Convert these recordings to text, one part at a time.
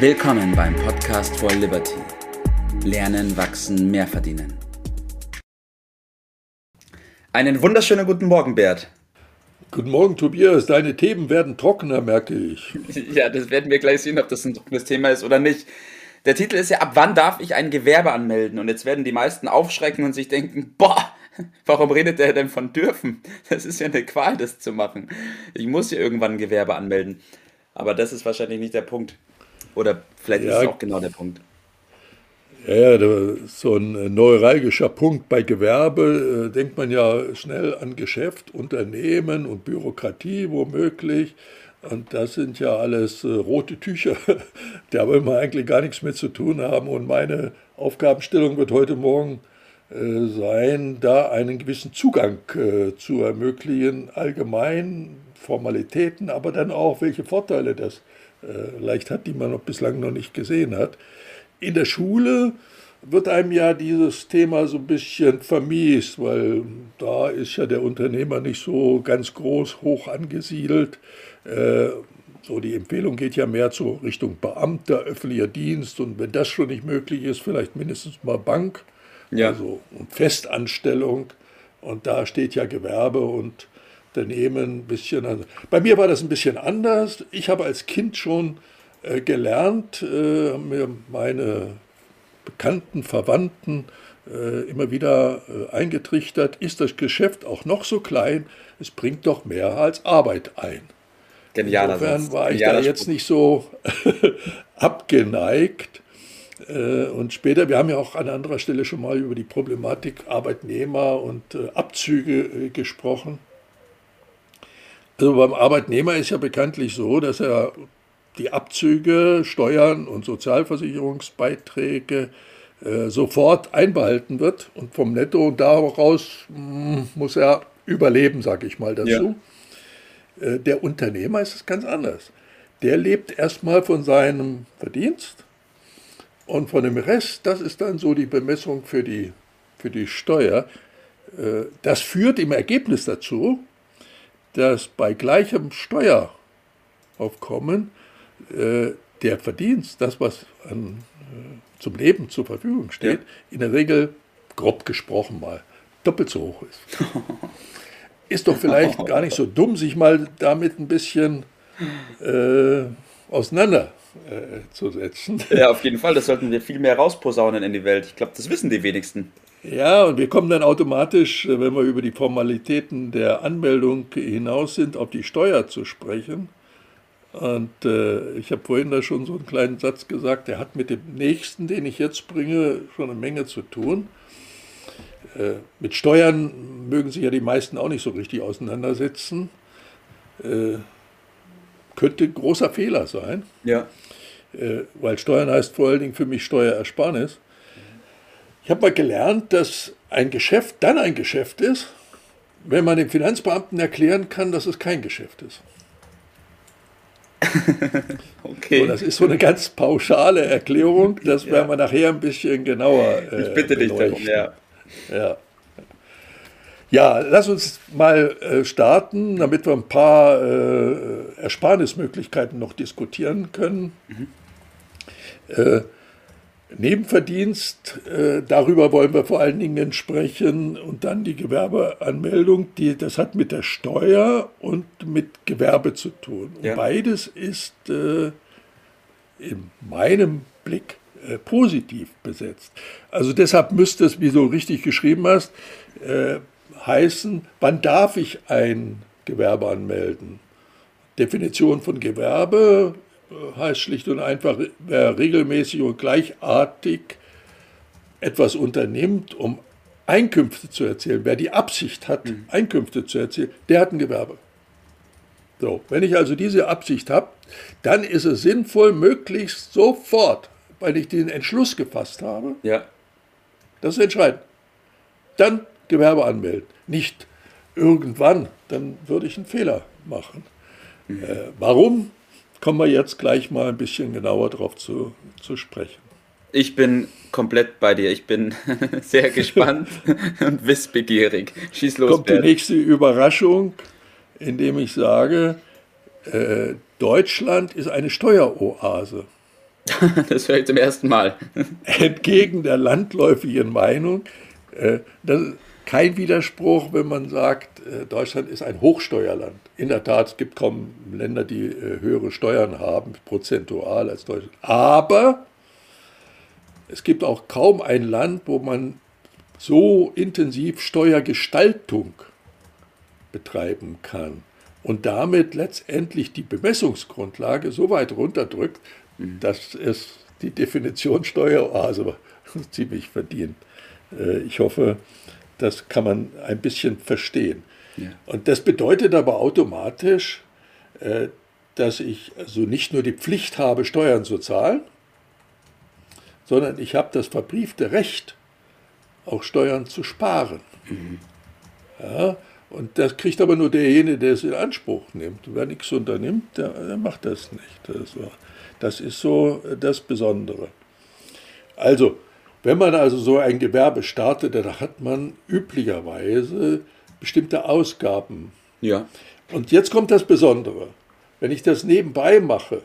Willkommen beim Podcast for Liberty. Lernen, wachsen, mehr verdienen. Einen wunderschönen guten Morgen, Bert. Guten Morgen, Tobias. Deine Themen werden trockener, merke ich. Ja, das werden wir gleich sehen, ob das ein trockenes Thema ist oder nicht. Der Titel ist ja, ab wann darf ich ein Gewerbe anmelden? Und jetzt werden die meisten aufschrecken und sich denken, boah, warum redet der denn von dürfen? Das ist ja eine Qual, das zu machen. Ich muss ja irgendwann ein Gewerbe anmelden. Aber das ist wahrscheinlich nicht der Punkt. Oder vielleicht ja, ist es auch genau der Punkt. Ja, so ein neuralgischer Punkt bei Gewerbe, äh, denkt man ja schnell an Geschäft, Unternehmen und Bürokratie womöglich. Und das sind ja alles äh, rote Tücher, da wollen wir eigentlich gar nichts mit zu tun haben. Und meine Aufgabenstellung wird heute Morgen äh, sein, da einen gewissen Zugang äh, zu ermöglichen, allgemein Formalitäten, aber dann auch, welche Vorteile das äh, leicht hat, die man noch bislang noch nicht gesehen hat. In der Schule wird einem ja dieses Thema so ein bisschen vermiest, weil da ist ja der Unternehmer nicht so ganz groß hoch angesiedelt. Äh, so die Empfehlung geht ja mehr zu Richtung Beamter, öffentlicher Dienst und wenn das schon nicht möglich ist, vielleicht mindestens mal Bank, ja. also und Festanstellung. Und da steht ja Gewerbe und Unternehmen ein bisschen anders. Bei mir war das ein bisschen anders. Ich habe als Kind schon äh, gelernt, äh, mir meine Bekannten, Verwandten äh, immer wieder äh, eingetrichtert, ist das Geschäft auch noch so klein, es bringt doch mehr als Arbeit ein. Genialer Insofern Satz. war ich Genialer da jetzt Spruch. nicht so abgeneigt. Äh, und später, wir haben ja auch an anderer Stelle schon mal über die Problematik Arbeitnehmer und äh, Abzüge gesprochen. Also beim Arbeitnehmer ist ja bekanntlich so, dass er die Abzüge, Steuern und Sozialversicherungsbeiträge äh, sofort einbehalten wird und vom Netto daraus mh, hm, muss er überleben, sage ich mal dazu. Ja. Äh, der Unternehmer ist es ganz anders. Der lebt erstmal von seinem Verdienst und von dem Rest, das ist dann so die Bemessung für die, für die Steuer. Äh, das führt im Ergebnis dazu, dass bei gleichem Steueraufkommen äh, der Verdienst, das, was an, äh, zum Leben zur Verfügung steht, ja. in der Regel, grob gesprochen mal, doppelt so hoch ist. ist doch vielleicht gar nicht so dumm, sich mal damit ein bisschen äh, auseinanderzusetzen. Ja, auf jeden Fall. Das sollten wir viel mehr rausposaunen in die Welt. Ich glaube, das wissen die wenigsten. Ja, und wir kommen dann automatisch, äh, wenn wir über die Formalitäten der Anmeldung hinaus sind, auf die Steuer zu sprechen. Und äh, ich habe vorhin da schon so einen kleinen Satz gesagt, der hat mit dem nächsten, den ich jetzt bringe, schon eine Menge zu tun. Äh, mit Steuern mögen sich ja die meisten auch nicht so richtig auseinandersetzen. Äh, könnte ein großer Fehler sein. Ja. Äh, weil Steuern heißt vor allen Dingen für mich Steuerersparnis. Ich habe mal gelernt, dass ein Geschäft dann ein Geschäft ist, wenn man dem Finanzbeamten erklären kann, dass es kein Geschäft ist. okay. So, das ist so eine ganz pauschale Erklärung, das ja. werden wir nachher ein bisschen genauer. Äh, ich bitte dich darum, ja. ja. Ja, lass uns mal äh, starten, damit wir ein paar äh, Ersparnismöglichkeiten noch diskutieren können. Mhm. Nebenverdienst, äh, darüber wollen wir vor allen Dingen sprechen und dann die Gewerbeanmeldung, die, das hat mit der Steuer und mit Gewerbe zu tun. Ja. beides ist äh, in meinem Blick äh, positiv besetzt. Also deshalb müsste es, wie du richtig geschrieben hast, äh, heißen, wann darf ich ein Gewerbe anmelden? Definition von Gewerbe heißt schlicht und einfach, wer regelmäßig und gleichartig etwas unternimmt, um Einkünfte zu erzielen, wer die Absicht hat, mhm. Einkünfte zu erzielen, der hat ein Gewerbe. So, wenn ich also diese Absicht habe, dann ist es sinnvoll, möglichst sofort, weil ich den Entschluss gefasst habe, ja. das ist entscheidend, dann Gewerbe anmelden. Nicht irgendwann, dann würde ich einen Fehler machen. Mhm. Äh, warum? Kommen wir jetzt gleich mal ein bisschen genauer darauf zu, zu sprechen. Ich bin komplett bei dir. Ich bin sehr gespannt und wissbegierig. Schieß los. Kommt Bert. die nächste Überraschung, indem ich sage, äh, Deutschland ist eine Steueroase. das höre ich zum ersten Mal. Entgegen der landläufigen Meinung, äh, das kein Widerspruch, wenn man sagt, äh, Deutschland ist ein Hochsteuerland. In der Tat, es gibt kaum Länder, die äh, höhere Steuern haben, prozentual als Deutschland. Aber es gibt auch kaum ein Land, wo man so intensiv Steuergestaltung betreiben kann und damit letztendlich die Bemessungsgrundlage so weit runterdrückt, dass es die Definition Steueroase ziemlich verdient. Äh, ich hoffe, das kann man ein bisschen verstehen. Ja. Und das bedeutet aber automatisch, äh, dass ich also nicht nur die Pflicht habe, Steuern zu zahlen, sondern ich habe das verbriefte Recht, auch Steuern zu sparen. Mhm. Ja, und das kriegt aber nur derjenige, der es in Anspruch nimmt. Wer nichts unternimmt, der, der macht das nicht. Das, das ist so das Besondere. Also, wenn man also so ein Gewerbe startet, dann hat man üblicherweise bestimmte Ausgaben. Ja. Und jetzt kommt das Besondere. Wenn ich das nebenbei mache,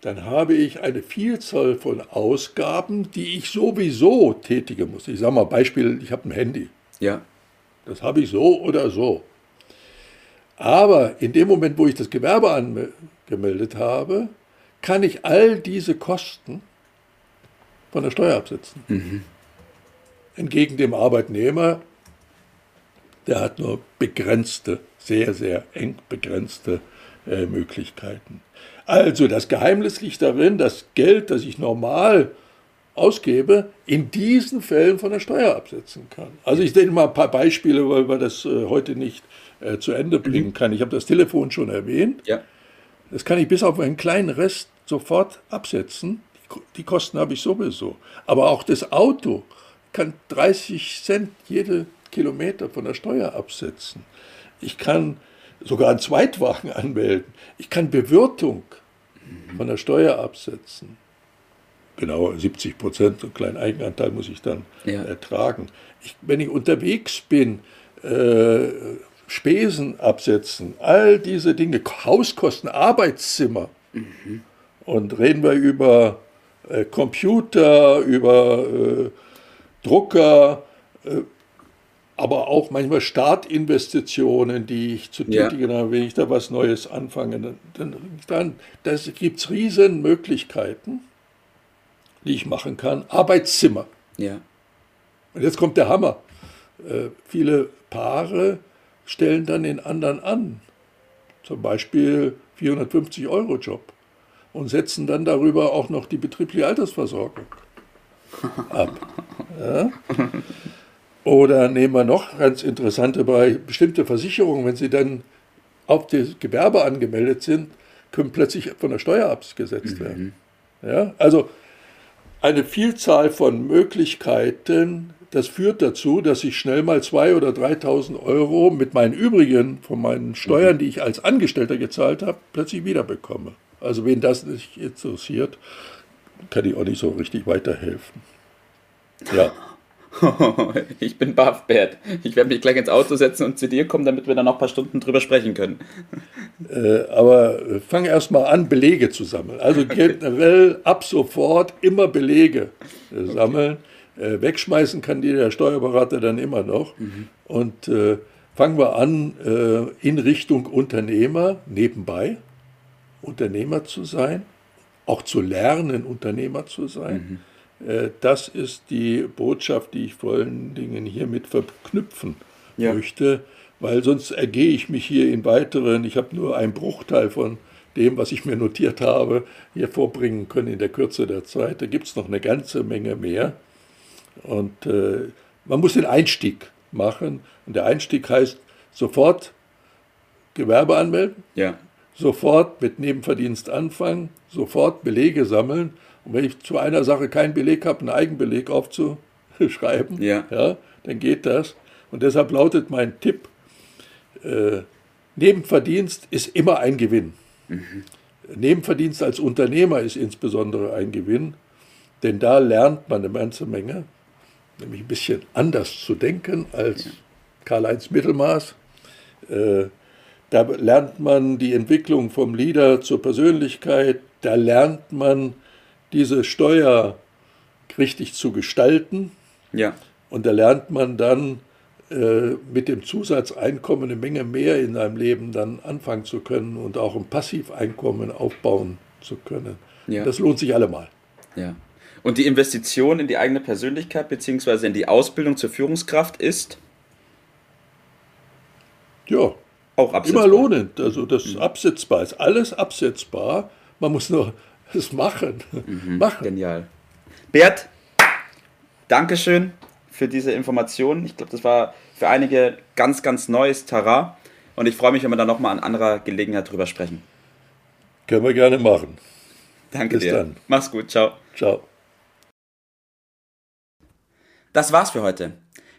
dann habe ich eine Vielzahl von Ausgaben, die ich sowieso tätigen muss. Ich sage mal Beispiel, ich habe ein Handy. Ja. Das habe ich so oder so. Aber in dem Moment, wo ich das Gewerbe angemeldet habe, kann ich all diese Kosten von der Steuer absetzen. Mhm. Entgegen dem Arbeitnehmer, der hat nur begrenzte, sehr, sehr eng begrenzte äh, Möglichkeiten. Also das Geheimnis liegt darin, das Geld, das ich normal ausgebe, in diesen Fällen von der Steuer absetzen kann. Also ich nenne mal ein paar Beispiele, weil wir das äh, heute nicht äh, zu Ende mhm. bringen mhm. kann. Ich habe das Telefon schon erwähnt. Ja. Das kann ich bis auf einen kleinen Rest sofort absetzen. Die, Kosten habe ich sowieso. Aber auch das Auto kann 30 Cent jede Kilometer von der Steuer absetzen. Ich kann sogar einen Zweitwagen anmelden. Ich kann Bewirtung von der Steuer absetzen. Genau 70 Prozent, einen kleinen Eigenanteil muss ich dann ja. ertragen. Ich, wenn ich unterwegs bin, äh, Spesen absetzen, all diese Dinge, Hauskosten, Arbeitszimmer. Mhm. Und reden wir über äh, Computer, über äh, Drucker, äh, aber auch manchmal Startinvestitionen, die ich zu tätigen ja. habe, wenn ich da was Neues anfange. Dann, dann, dann gibt es riesen Möglichkeiten, die ich machen kann. Arbeitszimmer. Ja. Und jetzt kommt der Hammer. Äh, viele Paare stellen dann den anderen an. Zum Beispiel 450 Euro Job. Und setzen dann darüber auch noch die betriebliche Altersversorgung ab. Ja? Oder nehmen wir noch ganz interessante bei bestimmte Versicherungen, wenn sie dann auf das Gewerbe angemeldet sind, können plötzlich von der Steuer abgesetzt mhm. werden. Ja? Also eine Vielzahl von Möglichkeiten, das führt dazu, dass ich schnell mal 2.000 oder 3.000 Euro mit meinen übrigen, von meinen Steuern, mhm. die ich als Angestellter gezahlt habe, plötzlich wiederbekomme. Also wen das nicht interessiert, kann ich auch nicht so richtig weiterhelfen. Ja. ich bin baff, Bert. Ich werde mich gleich ins Auto setzen und zu dir kommen, damit wir dann noch ein paar Stunden drüber sprechen können. Äh, aber fang erst mal an, Belege zu sammeln. Also generell ab sofort immer Belege äh, sammeln. Okay. Äh, wegschmeißen kann die der Steuerberater dann immer noch. Mhm. Und äh, fangen wir an äh, in Richtung Unternehmer nebenbei, Unternehmer zu sein, auch zu lernen, Unternehmer zu sein. Mhm äh, das ist die Botschaft, die ich vor allen Dingen hiermit verknüpfen ja. möchte, weil sonst ergehe ich mich hier in weiteren, ich habe nur einen Bruchteil von dem, was ich mir notiert habe, hier vorbringen können in der Kürze der Zeit. Da gibt es noch eine ganze Menge mehr. Und äh, man muss den Einstieg machen. Und der Einstieg heißt sofort Gewerbe anmelden, ja. Sofort mit Nebenverdienst anfangen, sofort Belege sammeln und wenn ich zu einer Sache keinen Beleg habe, einen Eigenbeleg aufzuschreiben, ja. Ja, dann geht das. Und deshalb lautet mein Tipp, äh, Nebenverdienst ist immer ein Gewinn. Mhm. Nebenverdienst als Unternehmer ist insbesondere ein Gewinn, denn da lernt man eine ganze Menge, nämlich ein bisschen anders zu denken als ja. Karl-Heinz Mittelmaß. Äh, Da lernt man die Entwicklung vom Leader zur Persönlichkeit, da lernt man diese Steuer richtig zu gestalten. Ja. Und da lernt man dann äh, mit dem Zusatzeinkommen eine Menge mehr in seinem Leben dann anfangen zu können und auch ein Passiveinkommen aufbauen zu können. Ja. Das lohnt sich allemal. Ja. Und die Investition in die eigene Persönlichkeit bzw. in die Ausbildung zur Führungskraft ist? Ja, auch absetzbar. immer lohnend. Also das ist mhm. absetzbar, ist alles absetzbar. Man muss nur es machen. Mhm. machen. Genial. Bert, Dankeschön für diese Informationen. Ich glaube, das war für einige ganz, ganz neues Terrain. Und ich freue mich, wenn wir da nochmal an anderer Gelegenheit drüber sprechen. Können wir gerne machen. Danke Bis dir. Dann. Mach's gut. Ciao. Ciao. Das war's für heute.